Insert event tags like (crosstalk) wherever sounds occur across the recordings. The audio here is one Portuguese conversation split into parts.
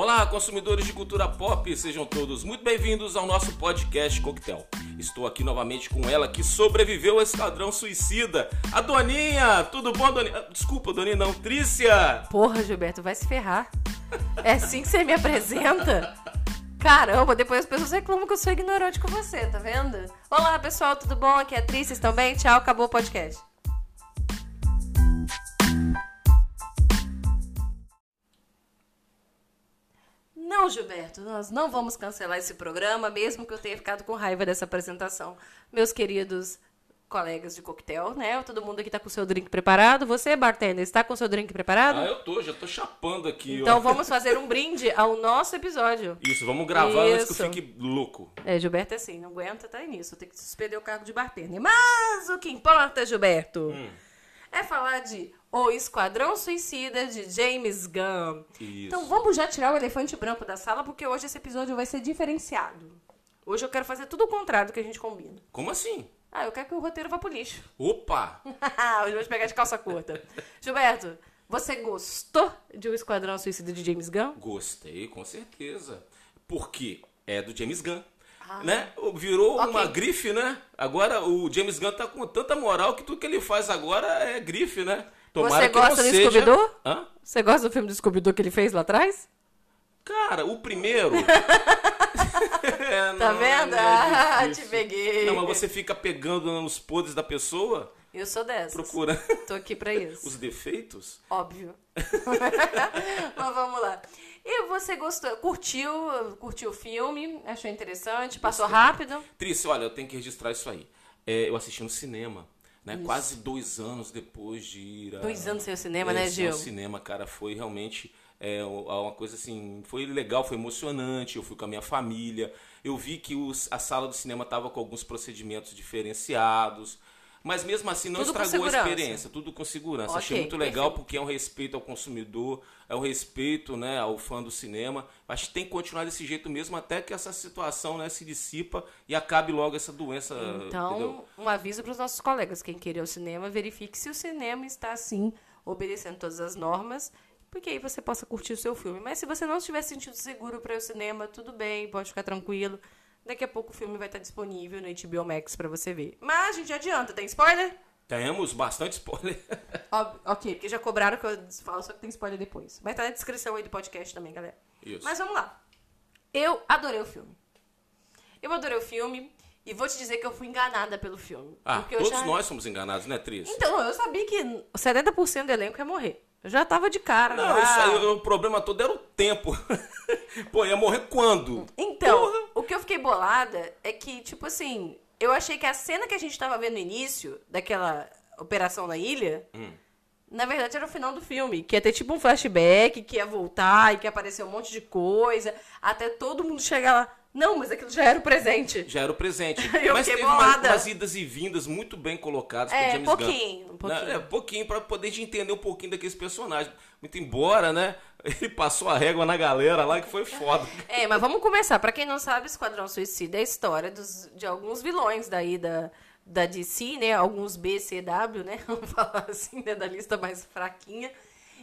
Olá, consumidores de cultura pop, sejam todos muito bem-vindos ao nosso podcast Coquetel. Estou aqui novamente com ela que sobreviveu ao Esquadrão Suicida, a Doninha. Tudo bom, Doninha? Ah, Desculpa, Doninha, não, Trícia. Porra, Gilberto, vai se ferrar. É assim que você me apresenta? Caramba, depois as pessoas reclamam que eu sou ignorante com você, tá vendo? Olá, pessoal, tudo bom? Aqui é a Trícia, estão bem? Tchau, acabou o podcast. Não, Gilberto, nós não vamos cancelar esse programa, mesmo que eu tenha ficado com raiva dessa apresentação. Meus queridos colegas de coquetel, né? Todo mundo aqui tá com o seu drink preparado. Você, bartender, está com o seu drink preparado? Ah, eu tô, já tô chapando aqui, Então ó. vamos (laughs) fazer um brinde ao nosso episódio. Isso, vamos gravar antes que Isso. eu fique louco. É, Gilberto é assim, não aguenta tá nisso. Tem que suspender o cargo de bartender. Mas o que importa, Gilberto, Hum. é falar de O Esquadrão Suicida de James Gunn. Isso. Então vamos já tirar o elefante branco da sala, porque hoje esse episódio vai ser diferenciado. Hoje eu quero fazer tudo o contrário do que a gente combina. Como assim? Ah, eu quero que o roteiro vá pro lixo. (laughs) Opa! Hoje vamos pegar de calça curta. Gilberto, você gostou de O Esquadrão Suicida de James Gunn? Gostei, com certeza. Porque é do James Gunn. Né? Virou Ah. Ok. uma grife, né? Agora o James Gunn tá com tanta moral que tudo que ele faz agora é grife, né? Você que não gosta do seja- Scooby-Doo? Você gosta do filme do Scooby-Doo que ele fez lá atrás? Cara, o primeiro. (laughs) É, Tá não, vendo? é ah, te peguei. Não, mas você fica pegando nos podres da pessoa, Eu sou dessas. procurando Tô aqui pra (laughs) isso. os defeitos. Óbvio. (laughs) mas vamos lá. E você gostou, curtiu, curtiu o filme? Achou interessante? Passou rápido? Trícia, olha, eu tenho que registrar isso aí. É, eu assisti no cinema, né? Quase dois anos depois de ir. a- Dois anos sem o cinema, é, né, sem o Gil? cinema, cara, foi realmente é, uma coisa assim, foi legal, foi emocionante. Eu fui com a minha família. Eu vi que os- a sala do cinema tava com alguns procedimentos diferenciados. Mas mesmo assim não Tudo estragou a experiência, tudo com segurança. Ok, Achei muito legal perfeito. porque é um respeito ao consumidor, é um respeito né, ao fã do cinema. Acho que tem que continuar desse jeito mesmo até que essa situação né, se dissipa e acabe logo essa doença. entendeu? Então, um aviso para os nossos colegas. Quem querer ao cinema, verifique se o cinema está, sim, obedecendo todas as normas, porque aí você possa curtir o seu filme. Mas se você não estiver se sentindo seguro para ir ao cinema, tudo bem, pode ficar tranquilo. Daqui a pouco o filme vai estar disponível no HBO Max para você ver. Mas a gente adianta, tem spoiler? Temos bastante spoiler. (laughs) Ok, porque já cobraram que eu falo, só que tem spoiler depois. Vai estar na descrição aí do podcast também, galera. Isso. Mas vamos lá. Eu adorei o filme. Eu adorei o filme e vou te dizer que eu fui enganada pelo filme. Ah, porque eu todos já... nós somos enganados, né, Tris? Então, eu sabia que 70% do elenco ia morrer. Eu já tava de cara. Não, já. isso aí, o problema todo era o tempo. (laughs) Pô, ia morrer quando? Então, Porra. o que eu fiquei bolada é que, tipo assim, eu achei que a cena que a gente tava vendo no início, daquela operação na ilha, Hum. na verdade era o final do filme. Que ia ter tipo um flashback, que ia voltar e que ia aparecer um monte de coisa, até todo mundo chegar lá. Não, mas aquilo já era o presente. Já era o presente. (laughs) Eu Mas teve bolada. umas idas e vindas muito bem colocadas É, James Gunn. pouquinho, um pouquinho. Né? É, pouquinho, pra poder de entender um pouquinho daqueles personagens. Muito embora, né? Ele (laughs) passou a régua na galera lá que foi foda. É, mas vamos começar. Pra quem não sabe, Esquadrão Suicida é a história dos, de alguns vilões daí da, da DC, né? Alguns BCW, né? (laughs) Vamos falar assim, né? Da lista mais fraquinha.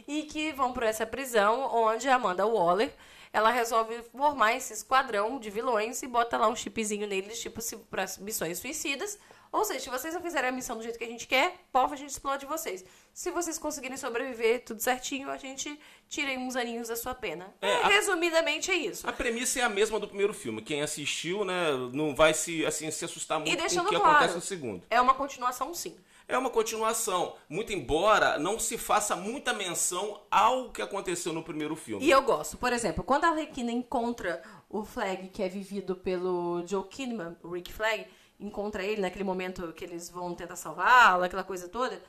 E que vão pra essa prisão onde Amanda Waller, ela resolve formar esse esquadrão de vilões e bota lá um chipzinho neles, tipo, pra missões suicidas. Ou seja, se vocês não fizerem a missão do jeito que a gente quer, povo, a gente explode vocês. Se vocês conseguirem sobreviver tudo certinho, a gente tira uns aninhos da sua pena. É, a- resumidamente é isso. A premissa é a mesma do primeiro filme. Quem assistiu, né, não vai se, assim, se assustar muito com o que claro, acontece no segundo. é uma continuação sim. É uma continuação. Muito embora não se faça muita menção ao que aconteceu no primeiro filme. E eu gosto. Por exemplo, quando a Arlequina encontra o Flag, que é vivido pelo Joe Kinnaman, o Rick Flag, encontra ele naquele momento que eles vão tentar salvá-lo, aquela coisa toda.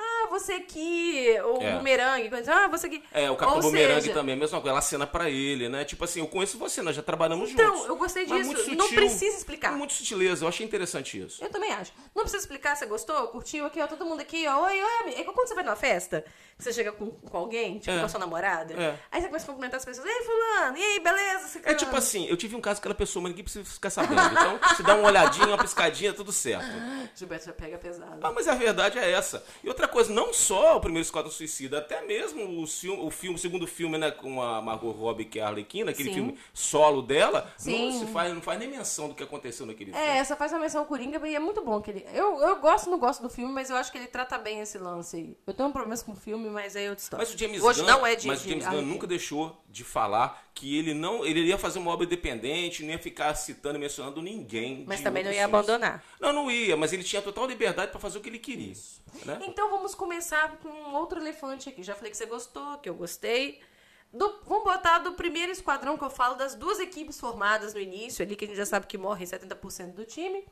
Ah, você aqui, o É. bumerangue, coisa- ah, você aqui. É, o Capitão Ou seja, também, a mesma coisa, ela acena pra ele, né? Tipo assim, eu conheço você, nós já trabalhamos Então, juntos. eu gostei Mas disso. muito E não sutil, precisa explicar. Muito sutileza, eu achei interessante isso. Eu também acho. Não precisa explicar, você gostou, curtiu aqui, ó, todo mundo aqui, ó. Oi, oi, amigo. É quando você vai numa festa, você chega com, com alguém, tipo É. com a sua namorada. É. Aí você começa a cumprimentar as pessoas. Ei, fulano, e aí, beleza? É Ciclano?" tipo assim, eu tive um caso com aquela pessoa, mas ninguém precisa ficar sabendo. Então, (laughs) se dá uma olhadinha, uma piscadinha, tudo certo. Gilberto já pega pesado. Ah, mas a verdade é essa. E outra coisa, não só o primeiro Esquadrão Suicida, até mesmo o, filme, o, filme, o segundo filme, né, com a Margot Robbie, que é a Arlequina, aquele Sim. filme solo dela, Sim. não se faz, não faz nem menção do que aconteceu naquele filme. É, essa faz uma menção ao Coringa e é muito bom que ele. Eu, eu gosto, não gosto do filme, mas eu acho que ele trata bem esse lance aí. Eu tenho um problema com o filme, mas aí eu história. Mas o James Hoje Gunn, não é de. mas o de James Gunn Arlequina. nunca deixou de falar que ele não, ele ia fazer uma obra independente, não ia ficar citando e mencionando ninguém. Mas de também não ia filmes. abandonar. Não, não ia, mas ele tinha total liberdade para fazer o que ele queria. Né? Então vamos começar com outro elefante aqui. Já falei que você gostou, que eu gostei. Do- vamos botar do primeiro esquadrão que eu falo, das duas equipes formadas no início, ali que a gente já sabe que morre 70% do time.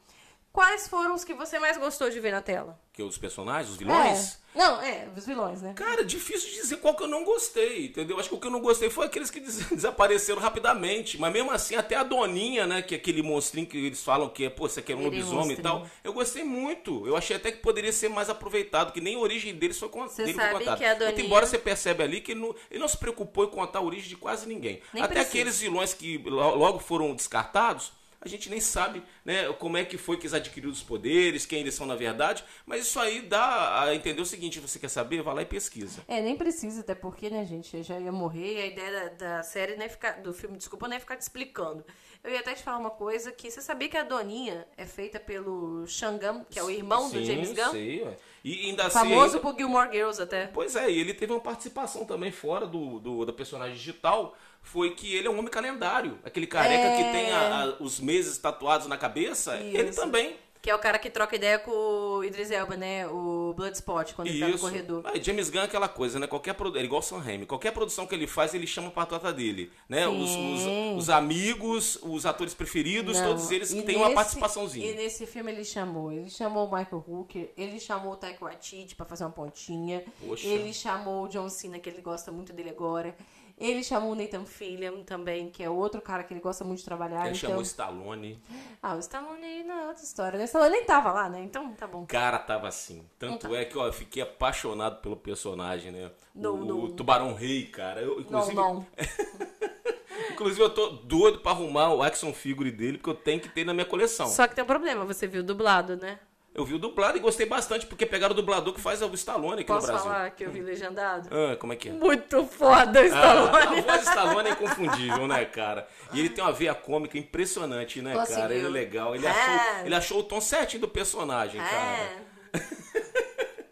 Quais foram os que você mais gostou de ver na tela? Que os personagens, os vilões. É. Não, é, os vilões, né? Cara, difícil de dizer qual que eu não gostei, entendeu? Acho que o que eu não gostei foi aqueles que des- (laughs) desapareceram rapidamente. Mas mesmo assim, até a Doninha, né? Que é aquele monstrinho que eles falam que é, pô, você quer um Aquele lobisomem e tal. Eu gostei muito. Eu achei até que poderia ser mais aproveitado, que nem a origem deles foi, con- dele foi contada. que a Muito Doninha- embora você percebe ali que ele não, ele não se preocupou em contar a origem de quase ninguém. Nem até precisa. aqueles vilões que lo- logo foram descartados. A gente nem sabe né, como é que foi que eles adquiriram os poderes, quem eles são na verdade, mas isso aí dá a entender o seguinte: você quer saber? Vai lá e pesquisa. É, nem precisa, até porque, né, gente, eu já ia morrer e a ideia da, da série não é ficar, do filme, desculpa, não é ficar te explicando. Eu ia até te falar uma coisa que você sabia que a Doninha é feita pelo Shangam, que é o irmão do Sim, James Gunn? Sei, ué. E ainda Famoso sei, por Gilmore Girls até. Pois é, e ele teve uma participação também fora do, do da personagem digital. Foi que ele é um homem calendário. Aquele careca É. que tem a- a- os meses tatuados na cabeça, ele Isso. também. Que é o cara que troca ideia com o Idris Elba, né? O Bloodspot, quando ele tá no Isso. corredor. Aí, James Gunn é aquela coisa, né? Qualquer produ... é igual o Sam Raimi. Qualquer produção que ele faz, ele chama pra trata dele. Né? Os, os, os amigos, os atores preferidos, Não, todos eles e têm uma nesse- participaçãozinha. E nesse filme ele chamou, ele chamou o Michael Hooker, ele chamou o Taika Waititi pra fazer uma pontinha, Poxa. ele chamou o John Cena, que ele gosta muito dele agora, ele chamou o Nathan Fillion também, que é outro cara que ele gosta muito de trabalhar. Ele então... chamou Stallone. Ah, o Stallone aí não é outra história, né? O Stallone nem tava lá, né? Então tá bom. O cara tava assim. Tanto Então. é que, ó, eu fiquei apaixonado pelo personagem, né? No- o, Tubarão Rei, cara. Eu, Não, inclusive, não. (laughs) inclusive, eu tô doido pra arrumar o action figure dele, porque eu tenho que ter na minha coleção. Só que tem um problema, você viu dublado, né? Eu vi o dublado e gostei bastante, porque pegaram o dublador que faz o Stallone aqui Posso no Brasil. falar que eu vi legendado? Ah, como é que é? Muito foda o Ah, Stallone. a voz de Stallone é inconfundível, né, cara? E ele tem uma veia cômica impressionante, né, Conseguiu. cara? Ele é legal. Ele, É. achou, ele achou o tom certinho do personagem, cara. É.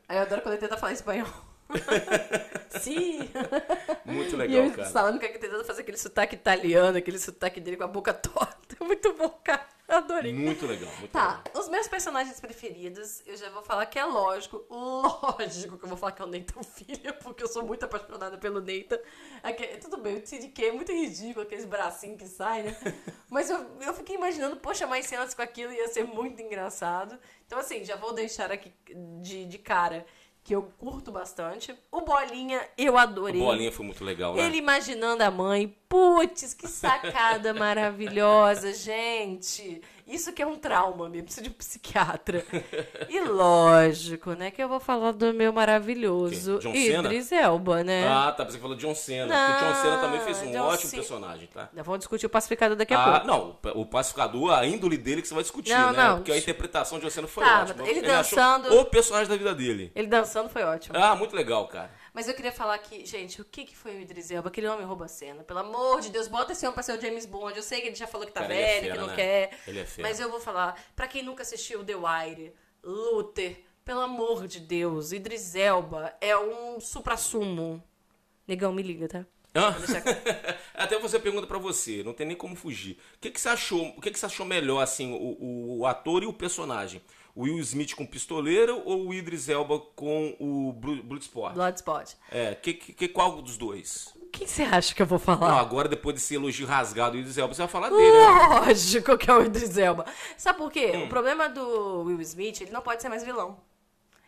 Aí eu adoro quando ele tenta falar espanhol. (laughs) Sim. Muito E legal, eu cara. falando que tentando fazer aquele sotaque italiano, aquele sotaque dele com a boca (laughs) torta. Muito bom, cara. Adorei. Muito legal, muito Tá, legal. os meus personagens preferidos, eu já vou falar que é lógico, lógico que eu vou falar que é o Nathan Filha, (laughs) porque eu sou muito apaixonada pelo Nathan. Tudo bem, o TDK é muito ridículo, aqueles bracinhos que saem, né? Mas eu, eu fiquei imaginando, poxa, mais cenas com aquilo ia ser muito engraçado. Então, assim, já vou deixar aqui de, de cara que eu curto bastante. O Bolinha, eu O adorei. Bolinha foi muito legal, né? Ele imaginando a mãe. Putz, que sacada maravilhosa, (laughs) gente. Isso que é um trauma, me preciso de um psiquiatra. E lógico, né, que eu vou falar do meu maravilhoso? John? Idris Elba, né? Ah, tá. Você falou John Cena. porque o John Cena também fez um John ótimo Cena. personagem, tá? Vamos discutir o pacificador daqui a Ah, pouco. não, o pacificador, a índole dele que você vai discutir, Não, né? não. Porque a interpretação de John Cena foi Tá, ótima. ele achou dançando- o personagem da vida dele. Ele dançando foi ótimo. Ah, muito legal, cara. Mas eu queria falar que, gente, o que, que foi o Idris Elba? Aquele homem rouba a cena. Pelo amor de Deus, bota esse homem pra ser o James Bond. Eu sei que ele já falou que tá Cara, é velho, fera, que não né? quer. Ele é fera. Mas eu vou falar, pra quem nunca assistiu The Wire, Luther, pelo amor de Deus, Idris Elba é um supra-sumo. Negão, me liga, tá? Hã? Aqui. (laughs) Até você pergunta pra você, não tem nem como fugir. O que, que você achou? O que, que você achou melhor, assim, o, o- o ator e o personagem? O Will Smith com o pistoleiro ou o Idris Elba com o Bloodsport? Bloodspot. É, que, que, qual dos dois? Quem você acha que eu vou falar? Não, agora depois desse elogio rasgado do Idris Elba, você vai falar dele, né? Lógico que é o Idris Elba. Sabe por quê? Hum. O problema do Will Smith, ele não pode ser mais vilão.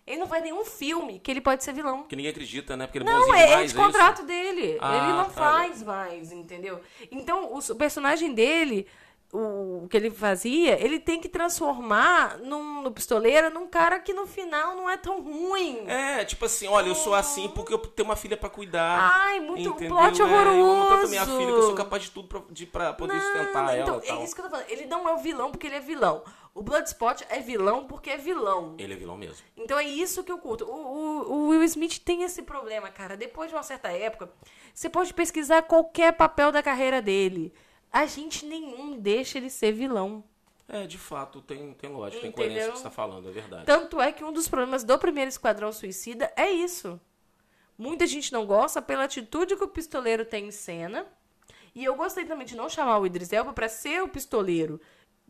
Ele não faz nenhum filme que ele pode ser vilão. Porque ninguém acredita, né? Porque ele é Não, é, é de é contrato dele. Ah, ele não tá. faz mais, entendeu? Então, o personagem dele, o, que ele fazia, ele tem que transformar num, no pistoleiro num cara que no final não é tão ruim. É, tipo assim, olha, eu sou assim porque eu tenho uma filha pra cuidar. Ai, muito entendeu? plot É, eu amo tanto horroroso. minha filha que eu sou capaz de tudo pra, de, pra poder sustentar então, ela e é tal. isso que eu tô falando. Ele não é o vilão porque ele é vilão. O Bloodspot é vilão porque é vilão. Ele é vilão mesmo. Então é isso que eu curto. O, o, o Will Smith tem esse problema, cara. Depois de uma certa época, você pode pesquisar qualquer papel da carreira dele. A gente nenhum deixa ele ser vilão. É, de fato, tem, tem lógica, tem Entendeu? coerência que você está falando, é verdade. Tanto é que um dos problemas do primeiro Esquadrão Suicida é isso. Muita gente não gosta pela atitude que o pistoleiro tem em cena. E eu gostei também de não chamar o Idris Elba pra ser o pistoleiro.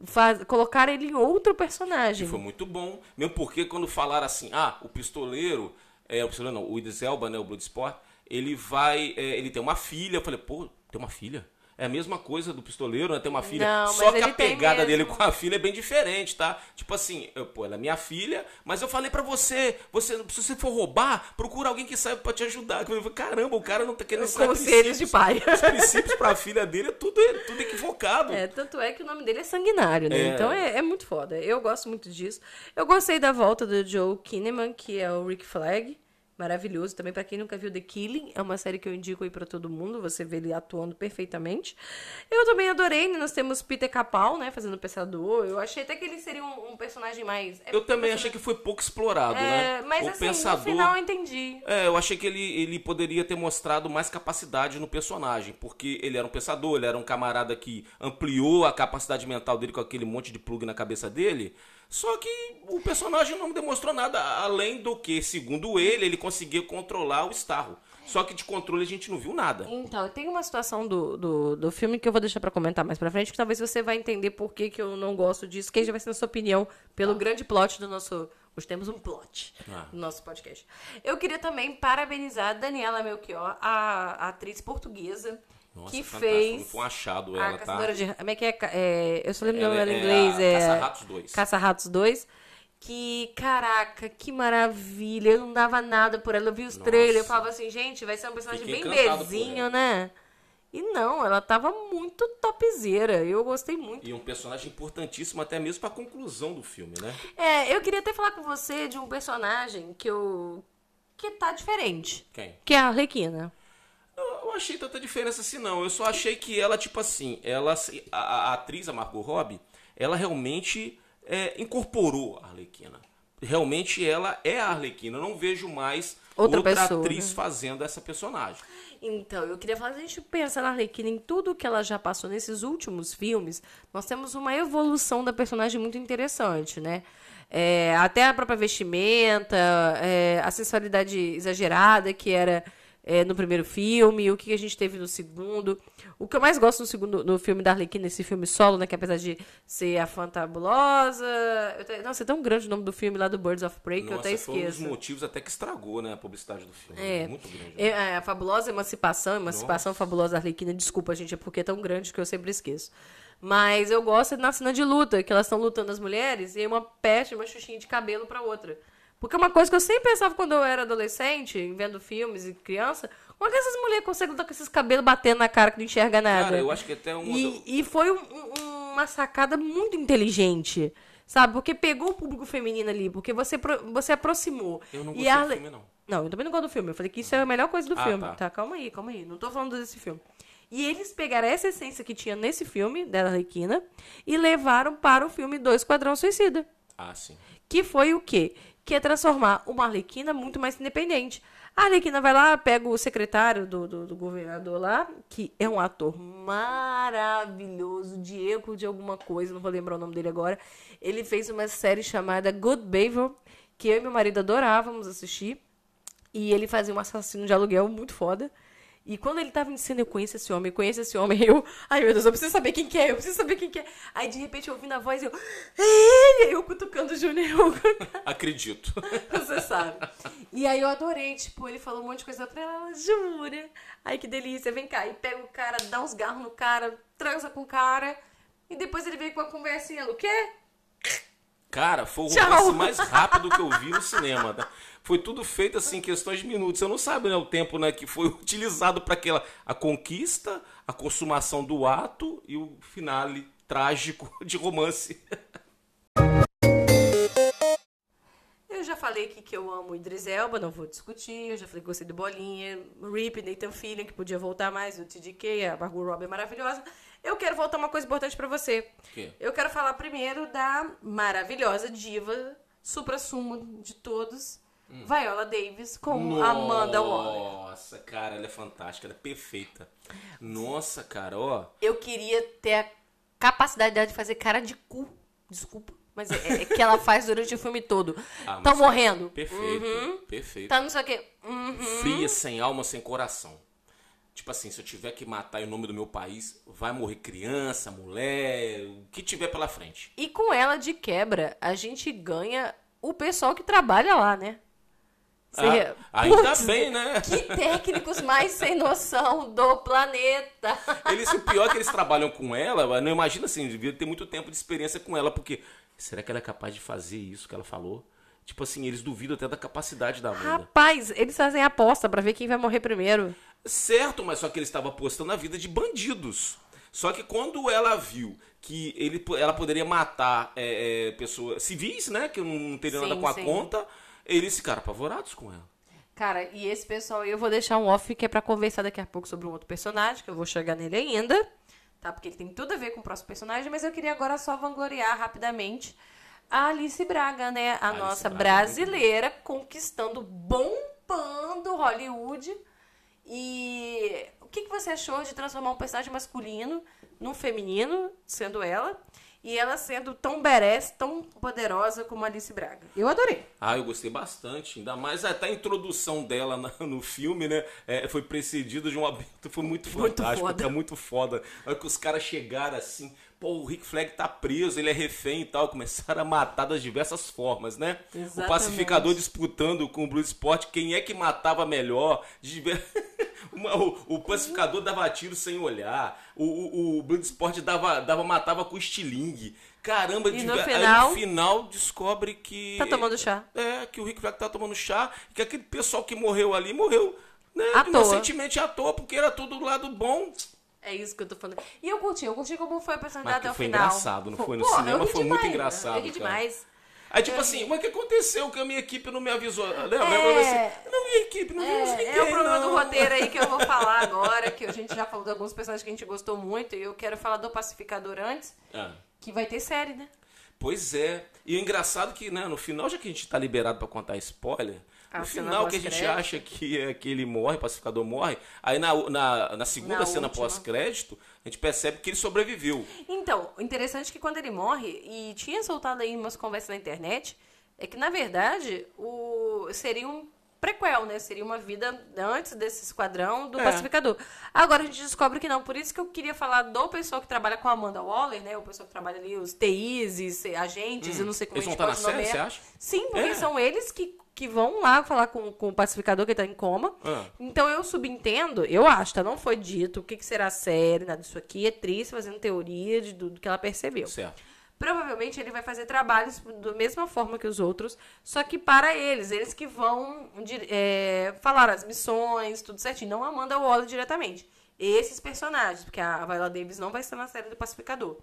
Faz, colocar ele em outro personagem. Foi muito bom, mesmo porque quando falaram assim, ah, o pistoleiro, é, o pistoleiro não, o Idris Elba, né, o Bloodsport, ele vai, é, ele tem uma filha, eu falei, pô, tem uma filha? É a mesma coisa do pistoleiro, né? Tem uma filha. Não, Só que a pegada dele com a filha é bem diferente, tá? Tipo assim, eu, pô, ela é minha filha, mas eu falei pra você, você, se você for roubar, procura alguém que saiba pra te ajudar. Eu falei, Caramba, o cara não tá querendo ensinar Conselhos de pai. Os (laughs) princípios pra filha dele é tudo, é tudo equivocado. É, tanto é que o nome dele é sanguinário, né? É. Então é, é muito foda. Eu gosto muito disso. Eu gostei da volta do Joe Kinnaman, que é o Rick Flag. Maravilhoso também. Pra quem nunca viu The Killing, é uma série que eu indico aí pra todo mundo. Você vê ele atuando perfeitamente. Eu também adorei, né? Nós temos Peter Capal, né? Fazendo o Pensador. Eu achei até que ele seria um, um personagem mais. é Eu também achei que foi pouco explorado, É, né? mas o assim, pensador. no final eu entendi. É, eu achei que ele, ele poderia ter mostrado mais capacidade no personagem, porque ele era um pensador, ele era um camarada que ampliou a capacidade mental dele com aquele monte de plug na cabeça dele. Só que o personagem não demonstrou nada além do que, segundo ele, ele conseguia controlar o Starro. Só que de controle a gente não viu nada. Então, tem uma situação do, do, do filme que eu vou deixar pra comentar mais pra frente, que talvez você vai entender por que, que eu não gosto disso, que aí já vai ser a sua opinião pelo grande plot do nosso. Hoje temos um plot Ah. no nosso podcast. Eu queria também parabenizar a Daniela Melchior, a, a atriz portuguesa, Nossa, que fez. Foi um achado a ela, tá? caçadora de. Como é que é? É, eu só lembro o nome dela em é inglês. a É. Caça-Ratos 2. Caça-Ratos 2. Que, caraca, que maravilha. Eu não dava nada por ela. Eu vi os Nossa. trailers, eu falava assim, gente, vai ser um personagem Fiquei bem bezinho, né? E não, ela tava muito topzera. Eu gostei muito. E um personagem importantíssimo até mesmo pra conclusão do filme, né? É, eu queria até falar com você de um personagem que eu. que tá diferente. Quem? Que é a Arlequina. Eu achei tanta diferença assim, não. Eu só achei que ela, tipo assim, ela, a, a atriz, a Margot Robbie, ela realmente é, incorporou a Arlequina. Realmente ela é a Arlequina. Eu não vejo mais Outra outra, pessoa, atriz né? fazendo essa personagem. Então, eu queria falar, a gente pensa na Arlequina em tudo que ela já passou nesses últimos filmes, nós temos uma evolução da personagem muito interessante, né? É, até a própria vestimenta, é, a sensualidade exagerada que era é, no primeiro filme, o que a gente teve no segundo. O que eu mais gosto no segundo no filme da Arlequina, esse filme solo, né? Que apesar de ser a fantabulosa. até- Nossa, é tão grande o nome do filme lá do Birds of Prey que eu até Nossa, foi um dos esqueço. motivos até que estragou, né, a publicidade do filme. É. Muito grande. É, é, a fabulosa emancipação, emancipação Nossa. fabulosa Arlequina, desculpa, gente, é porque é tão grande que eu sempre esqueço. Mas eu gosto na cena de luta, que elas estão lutando as mulheres, e uma peste, uma xuxinha de cabelo pra outra. Porque uma coisa que eu sempre pensava quando eu era adolescente, vendo filmes e criança, como é que essas mulheres conseguem lutar com esses cabelos batendo na cara que não enxerga nada? Cara, eu acho que até uma E, e foi um- um- uma sacada muito inteligente, sabe? Porque pegou o público feminino ali, porque você, você aproximou. Eu não E gostei do filme, não. não, eu também não gosto do filme. Eu falei que isso é a melhor coisa do Ah, filme. tá. Tá. calma aí, calma aí. Não tô falando desse filme. E eles pegaram essa essência que tinha nesse filme, da Arlequina, e levaram para o filme do Esquadrão Suicida. Ah, sim. Que foi o quê? Que é transformar uma Arlequina muito mais independente. A Arlequina vai lá, pega o secretário do, do, do governador lá, que é um ator maravilhoso, Diego de alguma coisa, não vou lembrar o nome dele agora. Ele fez uma série chamada Good Behavior, que eu e meu marido adorávamos assistir. E ele fazia um assassino de aluguel muito foda. E quando ele tava em cena, eu conheço esse homem, eu conheço esse homem, eu, ai meu Deus, eu preciso saber quem que é, eu preciso saber quem que é. Aí de repente eu ouvindo a voz, eu, é ele, eu cutucando o Júnior, (laughs) Acredito. (laughs) você sabe. E aí eu adorei, tipo, ele falou um monte de coisa pra ela, ela jura? Ai que delícia, vem cá. E pega o cara, dá uns garros no cara, transa com o cara, e depois ele vem com a conversinha, o quê? Cara, foi o romance mais rápido que eu vi no cinema, tá? Foi tudo feito assim em questões de minutos. Você não sabe, né, o tempo, né, que foi (laughs) utilizado para aquela a conquista, a consumação do ato e o finale trágico (laughs) de romance. Eu já falei aqui que eu amo o Idris Elba, não vou discutir. Eu já falei que gostei do Bolinha, Rip, Nathan Fillion, que podia voltar mais, o TDK, a Margot Robbie é maravilhosa. Eu quero voltar uma coisa importante pra você. quê? Eu quero falar primeiro da maravilhosa diva, supra-sumo de todos, Viola Davis com Amanda Waller. Nossa, cara, ela é fantástica, ela é perfeita. Nossa, cara, ó. Eu queria ter a capacidade dela de fazer cara de cu. Desculpa. Mas é, é que ela faz durante o filme todo. (laughs) Ah, Tão morrendo. Perfeito, perfeito. Tá não sei o quê. Uhum. Fria, sem alma, sem coração. Tipo assim, se eu tiver que matar em nome do meu país, vai morrer criança, mulher, o que tiver pela frente. E com ela de quebra, a gente ganha o pessoal que trabalha lá, né? Você- Ah, ainda Putz, bem, né? Que técnicos mais sem noção do planeta. Eles, o pior é que eles trabalham com ela, não imagina assim, devia ter muito tempo de experiência com ela, porque será que ela é capaz de fazer isso que ela falou? Tipo assim, eles duvidam até da capacidade da Amanda. Rapaz, eles fazem aposta pra ver quem vai morrer primeiro. Certo, mas só que ele estava apostando na vida de bandidos. Só que quando ela viu que ele, ela poderia matar é, é, pessoas civis, né? Que não teriam nada Sim, com a sim. conta, eles ficaram apavorados com ela. Cara, e esse pessoal aí eu vou deixar um off que é pra conversar daqui a pouco sobre um outro personagem, que eu vou chegar nele ainda, tá? Porque ele tem tudo a ver com o próximo personagem, mas eu queria agora só vangloriar rapidamente a Alice Braga, né? A Alice nossa Braga, brasileira conquistando, bombando Hollywood. E o que, que você achou de transformar um personagem masculino num feminino, sendo ela, e ela sendo tão badass, tão poderosa como a Alice Braga? Eu adorei. Ah, eu gostei bastante. Ainda mais até a introdução dela na- no filme, né? É, foi precedida de um aberto. Foi muito Muito fantástico, foda. tá muito foda. Na hora que os caras chegaram assim, pô, o Rick Flag tá preso, ele é refém e tal. Começaram a matar das diversas formas, né? O Exatamente. pacificador disputando com o Blue Sport quem é que matava melhor. Diver- (laughs) o, o pacificador dava tiro sem olhar. O, o, o Blood Sport dava, dava, matava com estilingue. Caramba, E no diver- aí final- no final descobre que. Tá tomando chá. É, que o Rick Flag tá tomando chá, e que aquele pessoal que morreu ali morreu, né? À toa. inocentemente à toa, porque era tudo do lado bom. É isso que eu tô falando. E eu curti, eu curti como foi a personalidade Mas até o foi final. engraçado, não foi? No cinema foi muito demais, engraçado, Eu ri cara. demais. Aí tipo assim, mas o que aconteceu que a minha equipe não me avisou? Né? É. Assim, não, minha equipe, não vimos ninguém, É, é o problema não. do roteiro aí que eu vou falar (laughs) agora, que a gente já falou de alguns personagens que a gente gostou muito, e eu quero falar do Pacificador antes, Ah, que vai ter série, né? pois é. E o engraçado que, né, no final, já que a gente tá liberado pra contar spoiler, A no cena final que a gente acha que, é, que ele morre, o pacificador morre, aí na, na, na segunda Na cena pós-crédito, a gente percebe que ele sobreviveu. Então, o interessante é que quando ele morre, e tinha soltado aí umas conversas na internet, é que, na verdade, o seria um prequel, né? Seria uma vida antes desse esquadrão do É. Pacificador. Agora a gente descobre que não. Por isso que eu queria falar do pessoal que trabalha com a Amanda Waller, né? O pessoal que trabalha ali, os TIs, e agentes, eu não sei como Eles a vão gente estar na série, você acha? Sim, porque É. são eles que, que vão lá falar com, com o pacificador que tá em coma. Ah. Então eu subentendo, eu acho, tá? Não foi dito o que, que será a série, nada disso aqui. É triste fazendo teoria de, do, do que ela percebeu. Certo. Provavelmente ele vai fazer trabalhos da mesma forma que os outros, só que para eles, eles que vão é, falar as missões, tudo certinho. Não a Amanda Waller diretamente. Esses personagens, porque a Viola Davis não vai estar na série do Pacificador.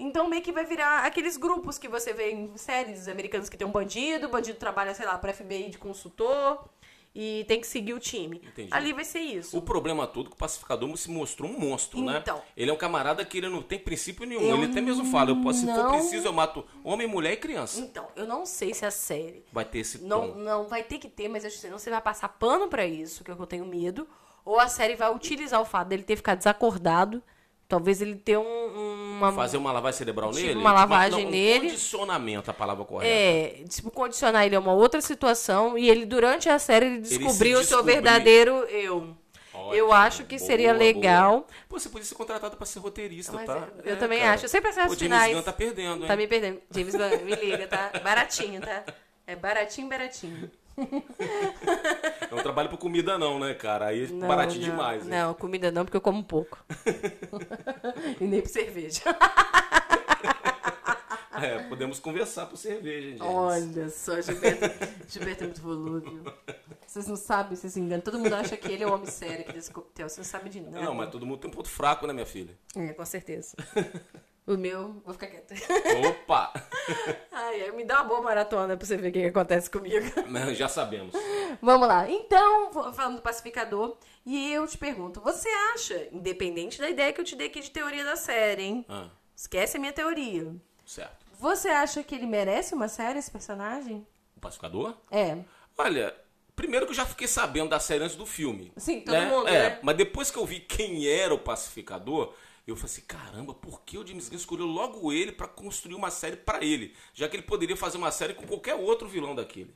Então meio que vai virar aqueles grupos que você vê em séries americanas que tem um bandido, o bandido trabalha, sei lá, para FBI de consultor e tem que seguir o time. Entendi. Ali vai ser isso. O problema todo é que o pacificador se mostrou um monstro, né? Então. Ele é um camarada que ele não tem princípio nenhum. Ele até mesmo fala, eu posso, se for não- preciso, eu mato homem, mulher e criança. Então, eu não sei se a série Vai ter esse Não, tom. não vai ter que ter, mas eu sei, não você vai passar pano pra isso, que é o que eu tenho medo. Ou a série vai utilizar o fato dele ter ficado desacordado. Talvez ele ter um, uma. Fazer uma lavagem cerebral Tipo nele? uma lavagem Mas, não, um nele. condicionamento, a palavra correta. É, tipo, condicionar ele a uma outra situação e ele, durante a série, ele se descobriu o seu verdadeiro eu. eu Ótimo, acho que boa, seria boa. legal. Pô, você podia ser contratado pra ser roteirista, Mas tá? eu É, também cara. acho. Eu sempre acerto O os James finais. Gunn tá perdendo, hein? Tá me perdendo. James Gunn, me liga, tá? Baratinho, tá? É baratinho, baratinho. Não trabalho por comida não, né, cara? Aí é baratinho não, demais. né? Não, comida não, porque eu como pouco. (laughs) e nem por cerveja. (laughs) É, podemos conversar por cerveja, gente. Olha só, Gilberto, Gilberto é muito volúvel. Vocês não sabem, vocês se enganam. Todo mundo acha que ele é o homem sério aqui desse coquetel. Você não sabe de nada. Não, mas todo mundo tem um ponto fraco, né, minha filha? É, com certeza. (laughs) o meu, vou ficar quieta. Opa! (laughs) Ai, me dá uma boa maratona pra você ver o que, que acontece comigo. Não, já sabemos. Vamos lá. Então, falando do pacificador, e eu te pergunto, você acha, independente da ideia que eu te dei aqui de teoria da série, hein? Ah, Esquece a minha teoria. certo. Você acha que ele merece uma série, esse personagem? O pacificador? É. Olha, primeiro que eu já fiquei sabendo da série antes do filme. Sim, todo né? mundo, É, né? mas depois que eu vi quem era o pacificador, eu falei assim, caramba, por que o James Gunn escolheu logo ele pra construir uma série pra ele? Já que ele poderia fazer uma série com qualquer outro vilão daquele.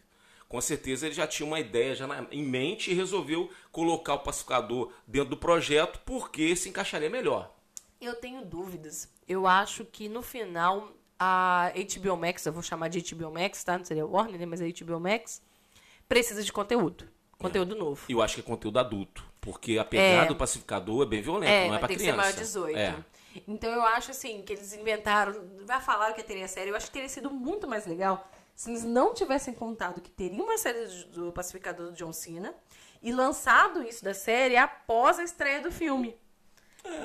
Com certeza ele já tinha uma ideia já na- em mente e resolveu colocar o pacificador dentro do projeto porque se encaixaria melhor. Eu tenho dúvidas. Eu acho que no final a HBO Max, eu vou chamar de HBO Max, tá? Não seria Warner, né? Mas a HBO Max precisa de conteúdo. Conteúdo novo. E eu acho que é conteúdo adulto, porque a pegada É. do pacificador é bem violenta, É, não é vai pra ter criança. que ser maior 18. É. Então eu acho assim, que eles inventaram. Já falaram que teria série. Eu acho que teria sido muito mais legal se eles não tivessem contado que teria uma série do do Pacificador do John Cena e lançado isso da série após a estreia do filme.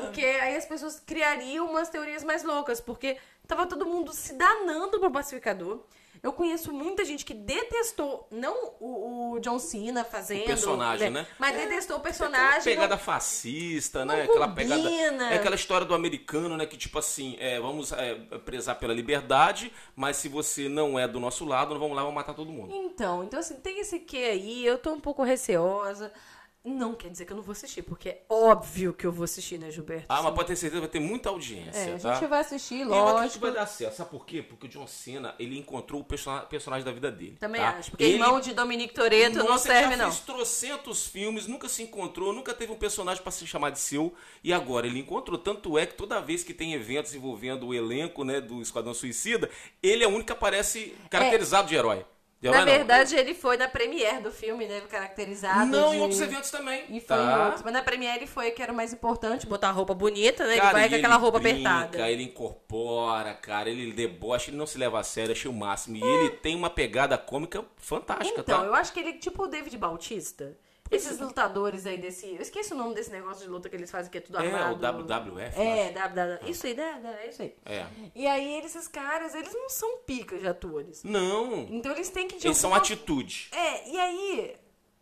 Porque aí as pessoas criariam umas teorias mais loucas, porque tava todo mundo se danando pro pacificador. Eu conheço muita gente que detestou, não o, o John Cena fazendo. personagem, né? Mas detestou o Aquela personagem. pegada não- fascista, né? Aquela combina. pegada. É aquela história do americano, né? Que tipo assim, é, vamos é, prezar pela liberdade, mas se você não é do nosso lado, vamos lá vamos matar todo mundo. Então, então assim, tem esse que aí, eu tô um pouco receosa. Não quer dizer que eu não vou assistir, porque é óbvio que eu vou assistir, né, Gilberto? Ah, mas pode ter certeza que vai ter muita audiência, É, a tá? gente vai assistir, E eu que lógico. vai dar certo. Sabe por quê? Porque o John Cena, ele encontrou o persona- personagem da vida dele. Também tá? acho. Porque ele... irmão de Dominique Toretto não Nossa, ele serve, não. fez trocentos filmes, nunca se encontrou, nunca teve um personagem pra se chamar de seu. E agora ele encontrou. Tanto é que toda vez que tem eventos envolvendo o elenco né, do Esquadrão Suicida, ele é o único que aparece caracterizado de herói. Na não. verdade, ele foi na premiere do filme, né? Caracterizado. Não, de- em outros eventos também. E foi em tá? outros. Mas na premiere ele foi que era o mais importante, botar a roupa bonita, né? Cara, ele vai com aquela roupa brinca, apertada. Ele incorpora, cara, ele debocha, ele não se leva a sério, achei o máximo. E ele tem uma pegada cômica fantástica, Então, tá? eu acho que ele é tipo o David Bautista. Esses lutadores aí desse. Eu esqueci o nome desse negócio de luta que eles fazem, que é tudo É, armado. o WWF. É, WWF. Isso aí, né? É isso aí. É. E aí, esses caras, eles não são picas de atores. Não, Então, eles têm que... eles são atitude. É, e aí,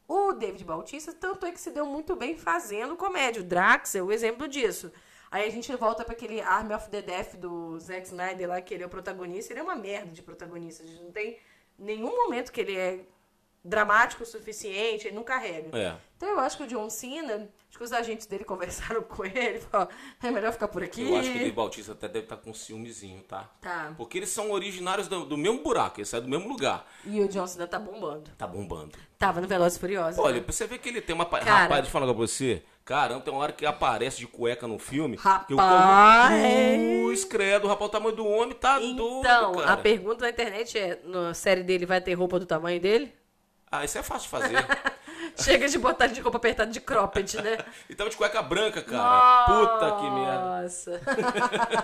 o David Bautista, tanto é que se deu muito bem fazendo comédia. O Drax é o exemplo disso. Aí a gente volta para aquele Army of the Death do Zack Snyder lá, que ele é o protagonista. Ele é uma merda de protagonista. A gente não tem nenhum momento que ele é dramático o suficiente, ele não carrega. É. Então eu acho que o John Cena, acho que os agentes dele (laughs) conversaram com ele, falaram, é melhor ficar por aqui. Eu acho que o Dave Bautista até deve estar com ciúmezinho, tá? Tá. Porque eles são originários do, do mesmo buraco, eles saem do mesmo lugar. E o John Cena tá bombando. Tá bombando. Tava no Velozes e Furiosos. Olha, né? você ver que ele tem uma... Cara. Rapaz, deixa eu falar um pra você. Caramba, tem uma hora que aparece de cueca no filme. Rapaz! Cruz, credo, rapaz, o tamanho do homem tá doido, Então, a pergunta na internet é: na série dele vai ter roupa do tamanho dele? Ah, isso é fácil de fazer. (laughs) Chega de botar de roupa apertada de cropped, né? (laughs) e tava de cueca branca, cara. Puta que merda. Nossa.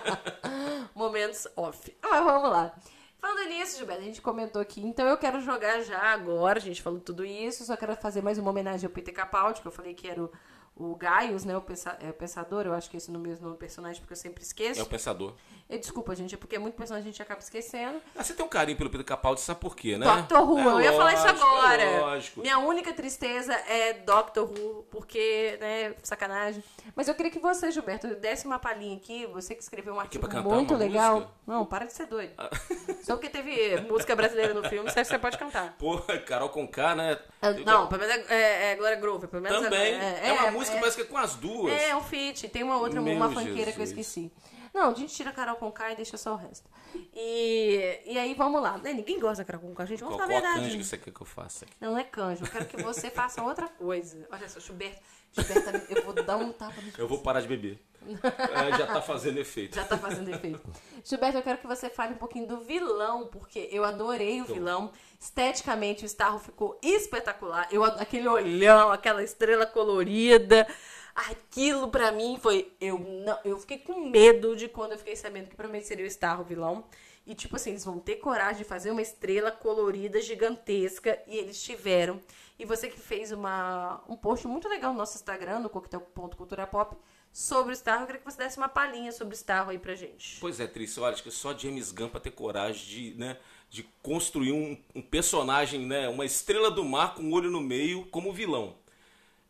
(laughs) Momentos off. Mas vamos lá. Falando nisso, Gilberto, a gente comentou aqui, então eu quero jogar já agora, a gente falou tudo isso, só quero fazer mais uma homenagem ao Peter Capaldi, que eu falei que era o, o Gaius, né, o, pensa, é, o Pensador, eu acho que esse no mesmo nome do personagem, porque eu sempre esqueço. É o pensador. E, desculpa, gente, é porque é muito personagem a gente acaba esquecendo. Ah, você tem um carinho pelo Pedro Capaldi, sabe por quê, né? Doctor Who, É eu ia falar isso lógico, agora. É lógico. Minha única tristeza é Doctor Who, porque, né, sacanagem. Mas eu queria que você, Gilberto, desse uma palhinha aqui, você que escreveu um artigo muito legal. música? Não, para de ser doido. (laughs) Só porque teve música brasileira no filme, você você pode cantar. Pô, Carol Conká, né? Ah, Não, pelo menos é, é, é Glória Groove, pelo menos Também. É, É, uma música, parece que é com as duas. É, um feat. Tem uma outra, Meu uma fanqueira que eu esqueci. Não, a gente tira a Carol com K e deixa só o resto. E, e aí, vamos lá. Né, Ninguém gosta da Carol com K, gente. Vamos Qual, falar a qual verdade. canja que você quer que eu faça aqui? Não, é canjo. Eu quero que você (laughs) faça outra coisa. Olha só, Gilberto. Gilberto, eu vou dar um tapa no Eu vou parar de beber. (laughs) É, já tá fazendo efeito. Já tá fazendo efeito. Gilberto, eu quero que você fale um pouquinho do vilão, porque eu adorei o vilão. Esteticamente, o Starro ficou espetacular. Eu, aquele olhão, aquela estrela colorida. Aquilo pra mim foi. Eu, não, eu fiquei com medo de quando eu fiquei sabendo que provavelmente seria o Starro o vilão. E, tipo assim, eles vão ter coragem de fazer uma estrela colorida, gigantesca. E eles tiveram. E você que fez uma, um post muito legal no nosso Instagram, no coquetel.culturapop, sobre o Starro. Eu queria que você desse uma palhinha sobre o Starro aí pra gente. Pois é, Trícia, olha, acho que só James Gunn pra ter coragem de, né, de construir um, um personagem, né, uma estrela do mar com um olho no meio como vilão.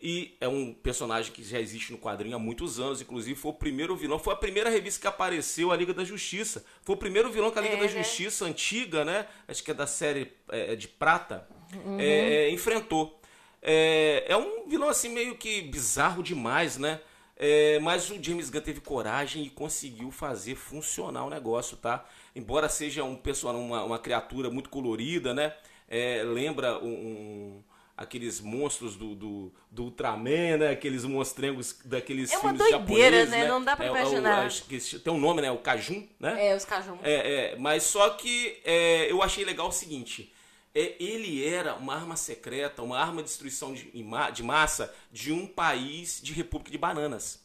E é um personagem que já existe no quadrinho há muitos anos, inclusive foi o primeiro vilão, foi a primeira revista que apareceu a Liga da Justiça. Foi o primeiro vilão que a Liga É, da né? Justiça antiga, né? Acho que é da série é, de prata, Uhum. é, é, enfrentou. É, é um vilão assim meio que bizarro demais, né? É, mas o James Gunn teve coragem e conseguiu fazer funcionar o negócio, tá? Embora seja um personagem, uma, uma criatura muito colorida, né? É, lembra um, um- aqueles monstros do, do, do Ultraman, né? Aqueles monstrengos daqueles É filmes doideira, japoneses, né? Não dá pra É, é o- imaginar. esse- tem um nome, né? O Kajun, né? É, os cajum. É, é, mas só que é, eu achei legal o seguinte: é, ele era uma arma secreta, uma arma de destruição de, de massa de um país de República de Bananas.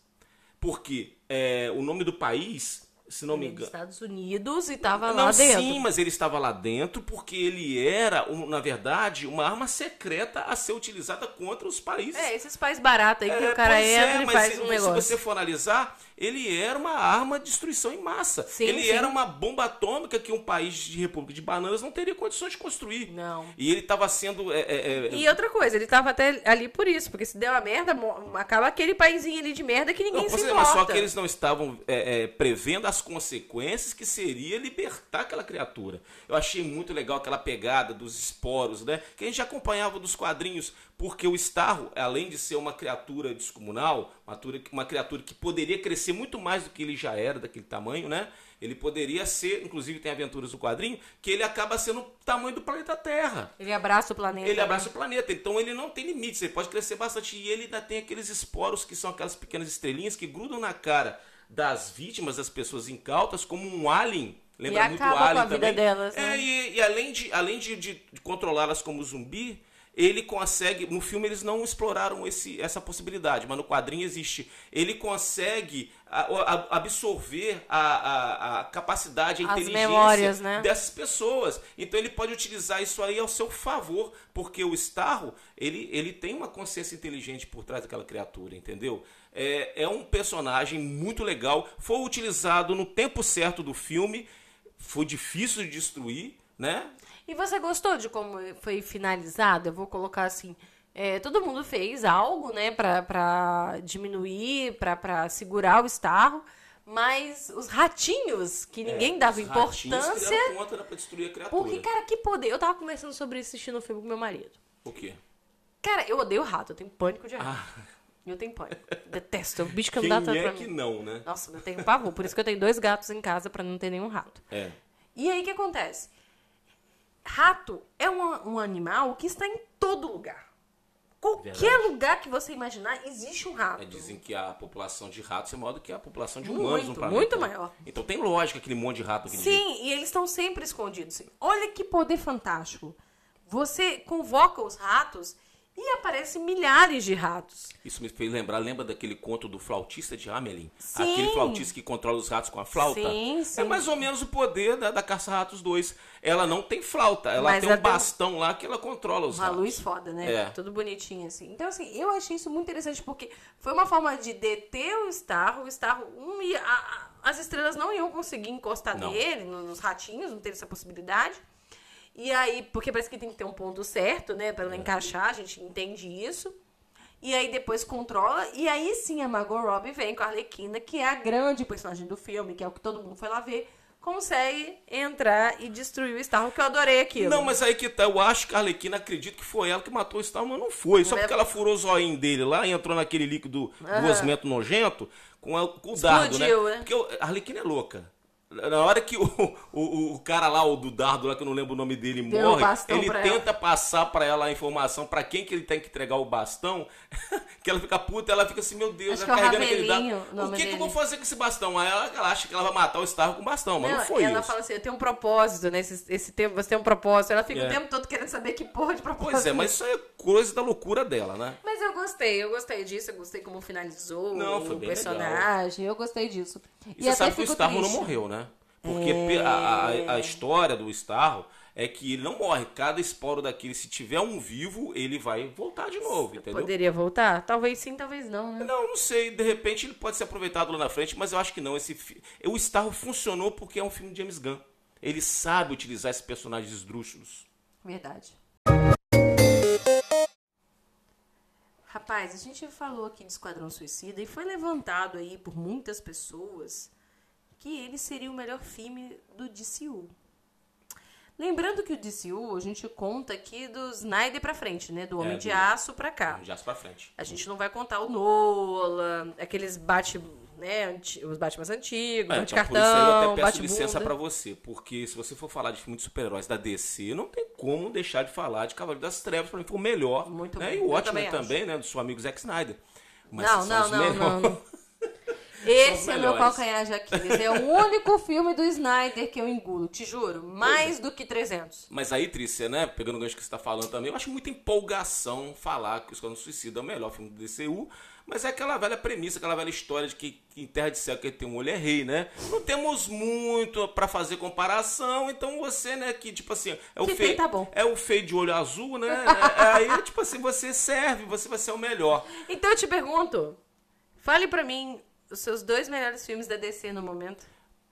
Porque é, o nome do país, se não me Ele é dos engano. Estados Unidos e tava Não, lá dentro. sim, mas ele estava lá dentro porque ele era, na verdade, uma arma secreta a ser utilizada contra os países É, esses pais baratos aí que é, o cara pois entra é, e mas faz se, um se negócio. você for analisar, ele era uma arma de destruição em massa. Sim, ele sim. era uma bomba atômica que um país de República de Bananas não teria condições de construir. Não. E ele estava sendo. é, é, é, E outra coisa, ele tava até ali por isso, porque se der uma merda, acaba aquele paizinho ali de merda que ninguém não, se importa. mas só que eles não estavam é, é, prevendo as consequências que seria libertar aquela criatura. Eu achei muito legal aquela pegada dos esporos, né? Que a gente acompanhava dos quadrinhos, porque o Starro, além de ser uma criatura descomunal, uma criatura, uma criatura que poderia crescer muito mais do que ele já era, daquele tamanho, né? Ele poderia ser, inclusive tem aventuras do quadrinho, que ele acaba sendo o tamanho do planeta Terra. Ele abraça o planeta. Ele abraça o planeta, então ele não tem limites, ele pode crescer bastante. E ele ainda tem aqueles esporos que são aquelas pequenas estrelinhas que grudam na cara das vítimas, das pessoas incautas, como um alien. Lembra E muito acaba o com alien a vida também. delas, É, né? e, e além de, além de, de controlá-las como zumbi, ele consegue. No filme eles não exploraram esse, essa possibilidade, mas no quadrinho existe. Ele consegue a- a- absorver a, a, a capacidade, a As inteligência memórias, né? dessas pessoas. Então ele pode utilizar isso aí ao seu favor, porque o Starro, ele, ele tem uma consciência inteligente por trás daquela criatura, entendeu? É, é um personagem muito legal, foi utilizado no tempo certo do filme, foi difícil de destruir, né? E você gostou de como foi finalizado? Eu vou colocar assim. É, todo mundo fez algo, né, pra, pra diminuir, pra, pra segurar o estarro, mas os ratinhos, que ninguém dava É, ratinhos importância. conta né, pra destruir a criatura. Porque, cara, que poder. Eu tava conversando sobre isso assistindo o filme com meu marido. O quê? Cara, eu odeio rato, eu tenho pânico de rato. Ah, Eu tenho pânico. Detesto. É um bicho que quem não dá tanto é pra que mim. não, né? Nossa, eu tenho pavor. Por isso que eu tenho dois gatos em casa pra não ter nenhum rato. É. E aí o que acontece? Rato é um, um animal que está em todo lugar. Qualquer Verdade. lugar que você imaginar, existe um rato. É, dizem que a população de ratos é maior do que a população de humanos no Muito, planeta. muito maior. Então tem lógica aquele monte de rato aquele jeito. Sim, e eles estão sempre escondidos. Olha que poder fantástico. Você convoca os ratos e aparecem milhares de ratos. Isso me fez lembrar, lembra daquele conto do flautista de Hamelin? Sim. Aquele flautista que controla os ratos com a flauta? Sim, sim. É mais ou menos o poder da, da Caça-Ratos 2. Ela não tem flauta, ela Mas tem um tem bastão lá que ela controla os Uma ratos. luz foda, né? É. Tudo bonitinho, assim. Então, assim, eu achei isso muito interessante, porque foi uma forma de deter o Starro. O Starro, um, ia, a- a- as estrelas não iam conseguir encostar Não. nele, no- nos ratinhos, não teve essa possibilidade. E aí, porque parece que tem que ter um ponto certo, né? Pra ela É. encaixar, a gente entende isso. E aí depois controla. E aí sim a Margot Robbie vem com a Arlequina, que é a grande personagem do filme, que é o que todo mundo foi lá ver. Consegue entrar e destruir o Starro, que eu adorei aquilo. Não, mas aí que tá, eu acho que a Arlequina acredita que foi ela que matou o Star, mas não foi. Só Não é- porque ela furou o zoinho dele lá e entrou naquele líquido gosmento nojento com, a- com o dardo, né? Explodiu, né? Porque a Arlequina é louca. Na hora que o, o, o cara lá, o do dardo lá, que eu não lembro o nome dele, Deu morre, ele tenta passar pra ela a informação pra quem que ele tem que entregar o bastão, (laughs) que ela fica puta, ela fica assim, meu Deus, ela é carregando aquele dardo. o O que, que eu vou fazer com esse bastão? Aí ela, ela acha que ela vai matar o Starro com o bastão, mas não, foi ela isso. fala assim, eu tenho um propósito, né? Esse, esse tempo, você tem um propósito. Ela fica É. o tempo todo querendo saber que porra de propósito. Pois é, mas isso é coisa da loucura dela, né? Mas eu gostei, eu gostei disso, eu gostei como finalizou Não, o personagem, eu gostei disso. E, você sabe que o Starro não morreu, né? Porque É. a, a- a história do Starro é que ele não morre. Cada esporo daquele, se tiver um vivo, ele vai voltar de novo, entendeu? Poderia voltar? Talvez sim, talvez não, né? Não, não sei. De repente ele pode ser aproveitado lá na frente, mas eu acho que não. Esse fi- O Starro funcionou porque é um filme de James Gunn. Ele sabe utilizar esses personagens esdrúxulos. Verdade. Rapaz, a gente falou aqui de Esquadrão Suicida e foi levantado aí por muitas pessoas que ele seria o melhor filme do DCU. Lembrando que o DCU, a gente conta aqui do Snyder pra frente, né? Do Homem É, de Aço pra cá. Já pra frente. A gente não vai contar o Nolan, aqueles bate, né, os Batman antigos, É, bate então, por isso aí eu cartão, até peço licença pra você, porque se você for falar de filme de super-heróis da DC, não tem como deixar de falar de Cavaleiro das Trevas, pra mim foi o melhor. Muito né? bom. E o Watchmen também também, né? Do seu amigo Zack Snyder. Mas Não, não, não, melhores. não. Esse é meu calcanhar de Aquiles. É o único filme do Snyder que eu engulo, te juro. Mais do que 300. Mas aí, Trícia, né? Pegando o gancho que você tá falando também, eu acho muita empolgação falar que o Esquadrão Suicida é o melhor filme do DCU. Mas é aquela velha premissa, aquela velha história de que, que em Terra de Céu quem tem um olho é rei, né? Não temos muito pra fazer comparação, então você, né, que tipo assim, é o Que feio, tá bom. é o feio de olho azul, né? É- (laughs) é- aí, tipo assim, você serve, você vai ser o melhor. Então eu te pergunto, fale pra mim os seus dois melhores filmes da DC no momento.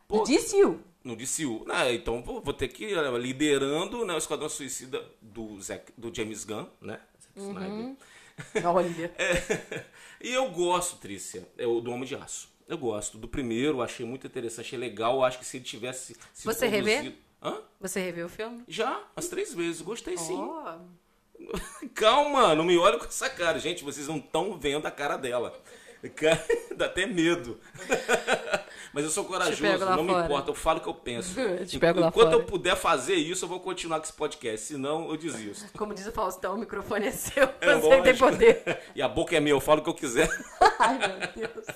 Pô. Do DCU. No DCU. né? então vou vou ter que ir liderando né, o Esquadrão Suicida do, Zack, do James Gunn, né? Snyder. Olha. (laughs) É, e eu gosto, Trícia, é o do Homem de Aço. Eu gosto. Do primeiro, achei muito interessante, achei legal. Acho que se ele tivesse sido Você revê? produzido- Hã? Você reviu o filme? Já, umas três vezes. Gostei sim. Oh. (laughs) Calma, não me olha com essa cara. Gente, vocês não estão vendo a cara dela. Cara, (laughs) Dá até medo. (laughs) Mas eu sou corajoso, não me fora. importa, eu falo o que eu penso. (laughs) Te pego Enquanto eu puder fazer isso, eu vou continuar com esse podcast. Senão, eu desisto. Como diz o Faustão, o microfone é seu, É você tem poder. E a boca é minha, eu falo o que eu quiser. Ai, meu Deus.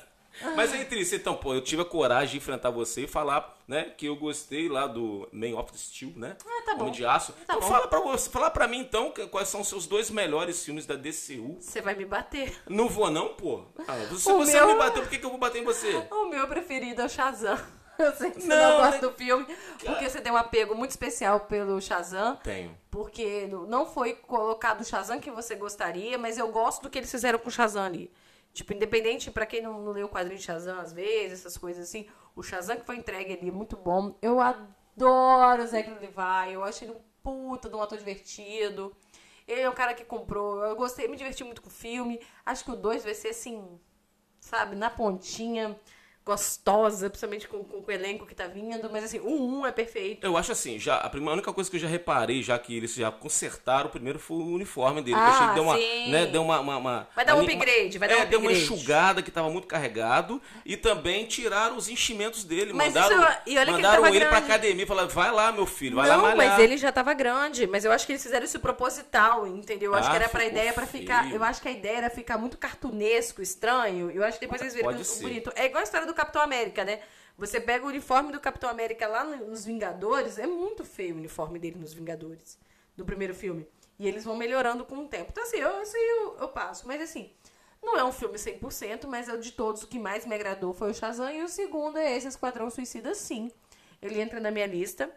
Mas aí, Trícia, então, pô, eu tive a coragem de enfrentar você e falar, né, que eu gostei lá do Man of Steel, né? Ah, tá bom. Homem de Aço. Tá então bom. fala pra você, fala pra mim então quais são os seus dois melhores filmes da DCU. Você vai me bater. Não vou não, pô. Ah, (laughs) se O você meu- me bateu, por que, que eu vou bater em você? O meu preferido é o Shazam. (laughs) Eu sei que você Não, não, gosta né? do filme, porque você tem um apego muito especial pelo Shazam. Tenho. Porque não foi colocado o Shazam que você gostaria, mas eu gosto do que eles fizeram com o Shazam ali. Tipo, independente, pra quem não, não leu o quadrinho de Shazam às vezes, essas coisas assim, o Shazam que foi entregue ali é muito bom. Eu adoro o Zach Levi, eu acho ele um puta de um ator divertido. Ele é um cara que comprou, eu gostei, me diverti muito com o filme. Acho que o 2 vai ser assim, sabe, na pontinha, gostosa, principalmente com, com, o elenco que tá vindo, mas assim, o 1 um é perfeito. Eu acho assim, já, a, primeira, a única coisa que eu já reparei, já que eles já consertaram, o primeiro foi o uniforme dele. que eu Ah, achei que deu uma, sim. né, deu uma, uma, uma- Vai dar um upgrade, vai dar é, um deu uma upgrade. enxugada que tava muito carregado e também tiraram os enchimentos dele. Mas mandaram isso- e olha que ele mandaram ele pra academia e falaram, vai lá, meu filho, vai lá não, malhar. mas ele já tava grande. Mas eu acho que eles fizeram isso proposital, entendeu? Eu acho Ah, que era pra ideia pra ficar. Eu acho que a ideia era ficar muito cartunesco, estranho. Eu acho que depois eles viram que bonito. É igual a história do Capitão América, né? Você pega o uniforme do Capitão América lá no- nos Vingadores, é muito feio o uniforme dele nos Vingadores, do primeiro filme. E eles vão melhorando com o tempo. Então, assim, eu, aí eu, eu passo. Mas, assim, não é um filme 100%, mas é de todos o que mais me agradou foi o Shazam. E o segundo é esse Esquadrão Suicida, sim. Ele entra na minha lista,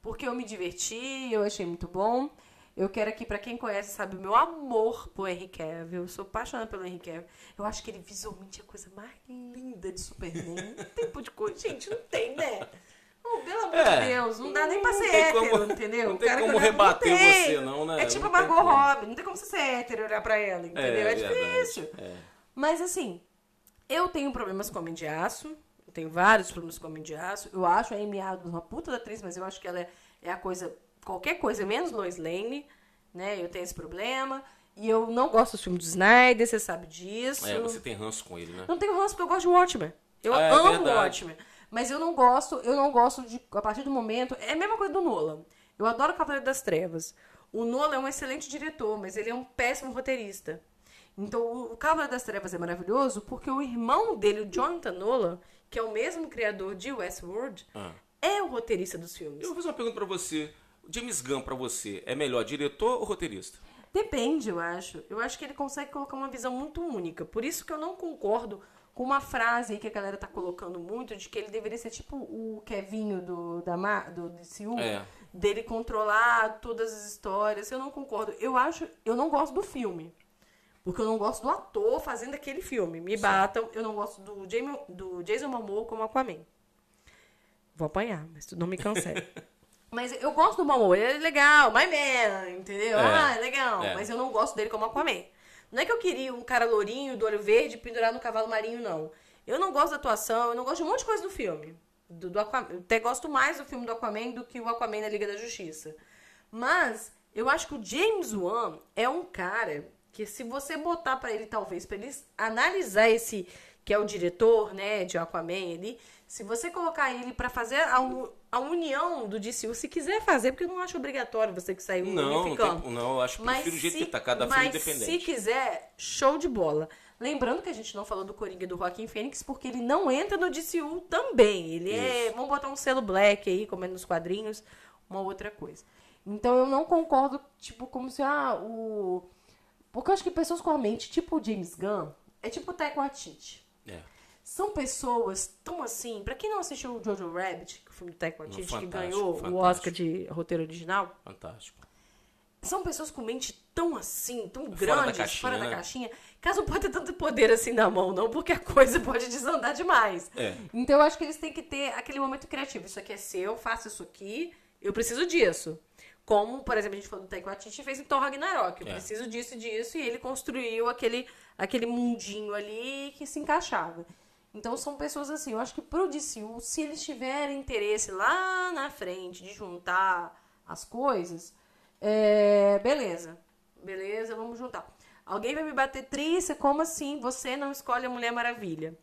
porque eu me diverti, eu achei muito bom. Eu quero aqui, pra quem conhece, sabe, o meu amor por Henry Cavill. Eu sou apaixonada pelo Henry Cavill. Eu acho que ele visualmente é a coisa mais linda de Superman. Não tem (laughs) de coisa. Gente, não tem, né? Oh, pelo amor É. de Deus, não dá nem pra Não ser tem hétero, como- (laughs) entendeu? não tem cara como rebater tem. você, não, né? É tipo Não a Margot como. Robbie, não tem como você ser hétero e olhar pra ela, entendeu? É, verdade, difícil. é. Mas assim, eu tenho problemas com Homem de Aço. Eu tenho vários problemas com Homem de Aço. Eu acho a Amy Adams uma puta da atriz, mas eu acho que ela é, é a coisa... Qualquer coisa, menos Lois Lane, né? Eu tenho esse problema. E eu não gosto dos filmes do Snyder, você sabe disso. É, você tem ranço com ele, né? Não tenho ranço porque eu gosto de Watchmen. Eu Ah, é amo verdade. Watchmen. Mas eu não gosto, eu não gosto de. A partir do momento. É a mesma coisa do Nolan. Eu adoro Cavaleiro das Trevas. O Nolan é um excelente diretor, mas ele é um péssimo roteirista. Então, o Cavaleiro das Trevas é maravilhoso porque o irmão dele, o Jonathan Nolan, que é o mesmo criador de Westworld, Ah. é o roteirista dos filmes. Eu vou fazer uma pergunta pra você. James Gunn, pra você, é melhor diretor ou roteirista? Depende, eu acho. Eu acho que ele consegue colocar uma visão muito única. Por isso que eu não concordo com uma frase aí que a galera tá colocando muito, de que ele deveria ser tipo o Kevinho do, da, do DCU, É. dele controlar todas as histórias. Eu não concordo. Eu acho, eu não gosto do filme. Porque eu não gosto do ator fazendo aquele filme. Me batam. Eu não gosto do, Jamie, do Jason Momoa como Aquaman. Vou apanhar, mas tu não me cancele. (laughs) mas eu gosto do Momoa. Ele é legal. My man, entendeu? É. Ah, é legal. É. Mas eu não gosto dele como Aquaman. Não é que eu queria um cara lourinho, do olho verde, pendurado no cavalo marinho, não. Eu não gosto da atuação. Eu não gosto de um monte de coisa do filme. Do, do Aquaman. Eu até gosto mais do filme do Aquaman do que o Aquaman na Liga da Justiça. Mas eu acho que o James Wan é um cara que se você botar pra ele talvez pra ele analisar esse que é o diretor, né, de Aquaman ali, se você colocar ele pra fazer a, a união do DCU, se quiser fazer, porque eu não acho obrigatório você que saiu Não, não, unificando. tem, não, eu acho que prefiro o jeito que tá, cada filme mas independente. se quiser, show de bola. Lembrando que a gente não falou do Coringa e do Joaquim Fênix, porque ele não entra no DCU também. Ele é. Vamos botar um selo black aí, como é nos quadrinhos, uma outra coisa. Então eu não concordo, tipo, como se ah, o. Porque eu acho que pessoas com a mente, tipo o James Gunn, é tipo o Taika Waititi. É. São pessoas tão assim. Pra quem não assistiu o Jojo Rabbit, que o filme do Taika Waititi, que fantástico, ganhou o fantástico. Oscar de roteiro original, Fantástico. são pessoas com mente tão assim, tão Fora grandes, da caixinha, fora da né? caixinha, que elas não podem ter tanto poder assim na mão, não, porque a coisa pode desandar demais. É. Então eu acho que eles têm que ter aquele momento criativo. Isso aqui é seu, faça isso aqui, eu preciso disso. Como, por exemplo, a gente falou do Taika Waititi fez em Thor Ragnarok. Eu É. preciso disso e disso, e ele construiu aquele, aquele mundinho ali que se encaixava. Então são pessoas assim, eu acho que pro DCU, se eles tiverem interesse lá na frente de juntar as coisas, é, beleza. Beleza, vamos juntar. Alguém vai me bater trícia, como assim você não escolhe a Mulher Maravilha?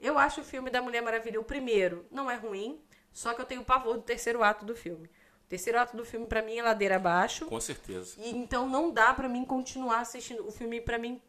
Eu acho o filme da Mulher Maravilha, o primeiro, não é ruim, só que eu tenho pavor do terceiro ato do filme. O terceiro ato do filme, pra mim, é ladeira abaixo. Com certeza. E então não dá pra mim continuar assistindo. O filme, pra mim,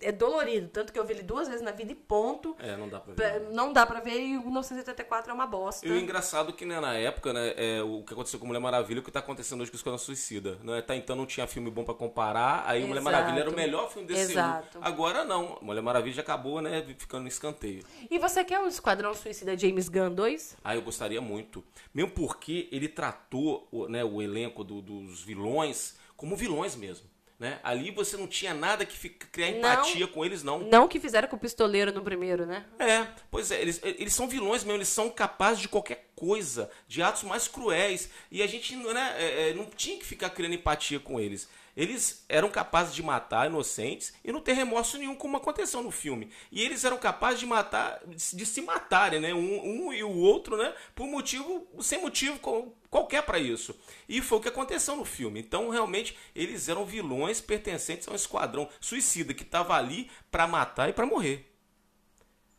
é dolorido. Tanto que eu vi ele duas vezes na vida e ponto. É, não dá pra ver. Não dá pra ver e o 1984 é uma bosta. E o engraçado que, né, na época, né, é, o que aconteceu com Mulher Maravilha, o que tá acontecendo hoje com Esquadrão Suicida. Né? Até então não tinha filme bom pra comparar, aí Mulher Exato. Maravilha era o melhor filme desse Exato. ano. Agora não, Mulher Maravilha já acabou, né, ficando no escanteio. E você quer o Esquadrão Suicida James Gunn 2? Ah, eu gostaria muito. Mesmo porque ele tratou o- né, o elenco do- dos vilões como vilões mesmo. Né? Ali você não tinha nada que fica, criar Não. empatia com eles, não. Não que fizeram com o pistoleiro no primeiro, né? É, pois é, eles, eles são vilões mesmo, eles são capazes de qualquer coisa, de atos mais cruéis. E a gente né, é, é, não tinha que ficar criando empatia com eles. Eles eram capazes de matar inocentes e não ter remorso nenhum, como aconteceu no filme. E eles eram capazes de matar, de se matarem, né? Um, um e o outro, né? Por motivo, sem motivo qual- qualquer para isso. E foi o que aconteceu no filme. Então, realmente, eles eram vilões pertencentes a um esquadrão suicida que estava ali para matar e para morrer.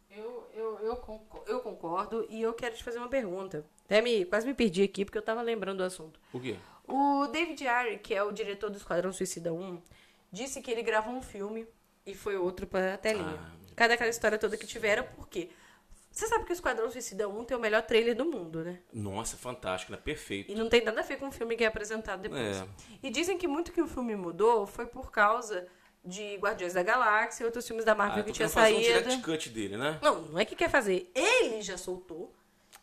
Eu, eu, eu, eu concordo e eu quero te fazer uma pergunta. Até me, quase me perdi aqui porque eu tava lembrando do assunto. Por quê? O David Ayer, que é o diretor do Esquadrão Suicida 1, disse que ele gravou um filme e foi outro pra telinha. Ah. Cadê aquela história toda que tiveram? Por quê? Você sabe que o Esquadrão Suicida 1 tem o melhor trailer do mundo, né? Nossa, fantástico, né? Perfeito. E não tem nada a ver com o filme que é apresentado depois. É. E dizem que muito que o filme mudou foi por causa de Guardiões da Galáxia e outros filmes da Marvel Ah, que tinha querendo fazer um saído. direct cut dele, né? Não, não é que quer fazer. Ele já soltou.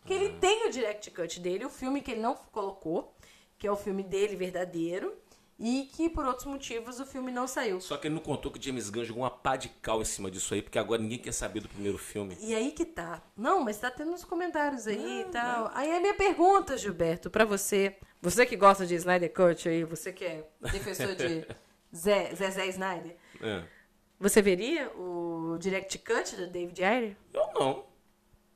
Que ele Ah. tem o direct cut dele, o filme que ele não colocou, que é o filme dele verdadeiro. E que por outros motivos o filme não saiu. Só que ele não contou que o James Gunn jogou uma pá de cal em cima disso aí, porque agora ninguém quer saber do primeiro filme. E aí que tá. Não, mas tá tendo uns comentários aí Ah, e tal. Aí a minha pergunta, Gilberto, pra você. Você que gosta de Snyder Cut aí, você que é defensor de (laughs) Zé, Zezé Snyder. É. Você veria o direct cut do David Ayer? Eu não.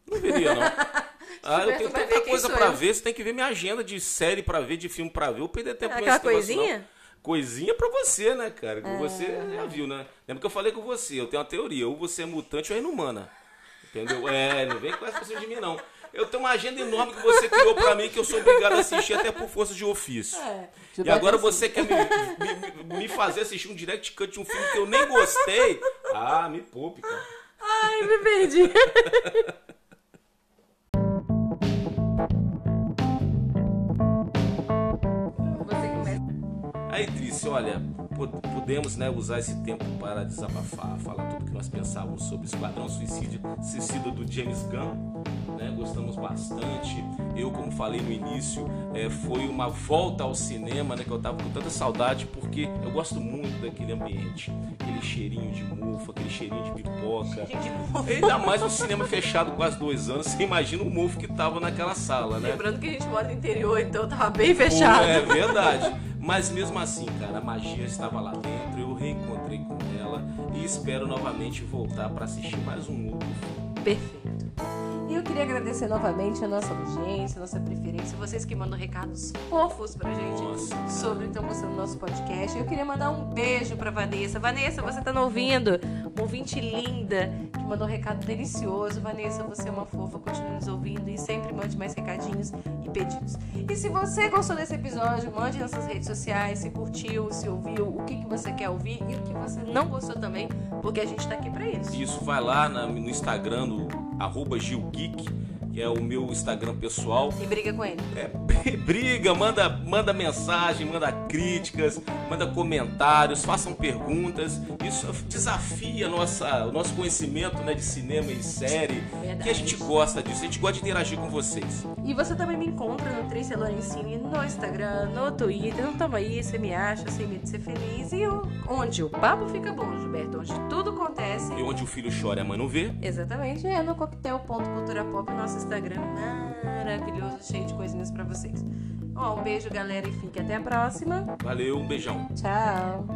Não veria, não. (laughs) Ah, eu tenho tanta coisa eu. ver, você tem que ver minha agenda de série pra ver, de filme pra ver. Eu vou perder tempo com Aquela esse negócio, coisinha? não. Coisinha pra você, né, cara? Que Você já viu, né? Lembra que eu falei com você? Eu tenho uma teoria. Ou você é mutante ou é inumana. Entendeu? É, não vem com essa de mim, não. Eu tenho uma agenda enorme que você criou pra mim que eu sou obrigado a assistir até por força de ofício. É. E agora você quer me, me- me- me fazer assistir um direct cut de um filme que eu nem gostei? Ah, me poupe, cara. Ai, me perdi. (laughs) Aí, Trícia, olha, pudemos né, usar esse tempo para desabafar, falar tudo que nós pensávamos sobre Esquadrão Suicídio, Suicida do James Gunn. Né, gostamos bastante. Eu, como falei no início, é, foi uma volta ao cinema, né, que eu tava com tanta saudade, porque eu gosto muito daquele ambiente, aquele cheirinho de mofo, aquele cheirinho de pipoca. Ainda mais no cinema fechado quase dois anos, você imagina o mofo que tava naquela sala, né? Lembrando que a gente mora no interior, então tava bem fechado. É verdade. Mas mesmo assim, cara, a magia estava lá dentro, eu reencontrei com ela e espero novamente voltar para assistir mais um outro filme. Perfeito. E eu queria agradecer novamente a nossa audiência, a nossa preferência, vocês que mandam recados fofos pra gente Nossa. sobre estão gostando do nosso podcast. Eu queria mandar um beijo pra Vanessa. Vanessa, você tá não ouvindo? Uma ouvinte linda que mandou um recado delicioso. Vanessa, você é uma fofa, continue nos ouvindo e sempre mande mais recadinhos e pedidos. E se você gostou desse episódio, mande nas suas redes sociais, se curtiu, se ouviu, o que, que você quer ouvir e o que você não gostou também, porque a gente tá aqui pra isso. Isso, vai lá no Instagram, no arroba GilGeek, que é o meu Instagram pessoal. E briga com ele. É, (laughs) briga, manda, manda mensagem, manda críticas, manda comentários, façam perguntas. Isso desafia nossa, o nosso conhecimento né, de cinema e série. Verdade. Que a gente gosta disso, a gente gosta de interagir com vocês. E você também me encontra no Trícia Lorenzini no Instagram, no Twitter. Então tamo aí, você me acha, sem medo de ser feliz. E o- onde o papo fica bom, Gilberto, onde tudo acontece. E onde o filho chora e a mãe não vê. Exatamente, é no coquetel.culturapop, nosso Instagram maravilhoso, cheio de coisinhas para vocês. Ó, um beijo, galera, e fique até a próxima. Valeu, um beijão. Tchau.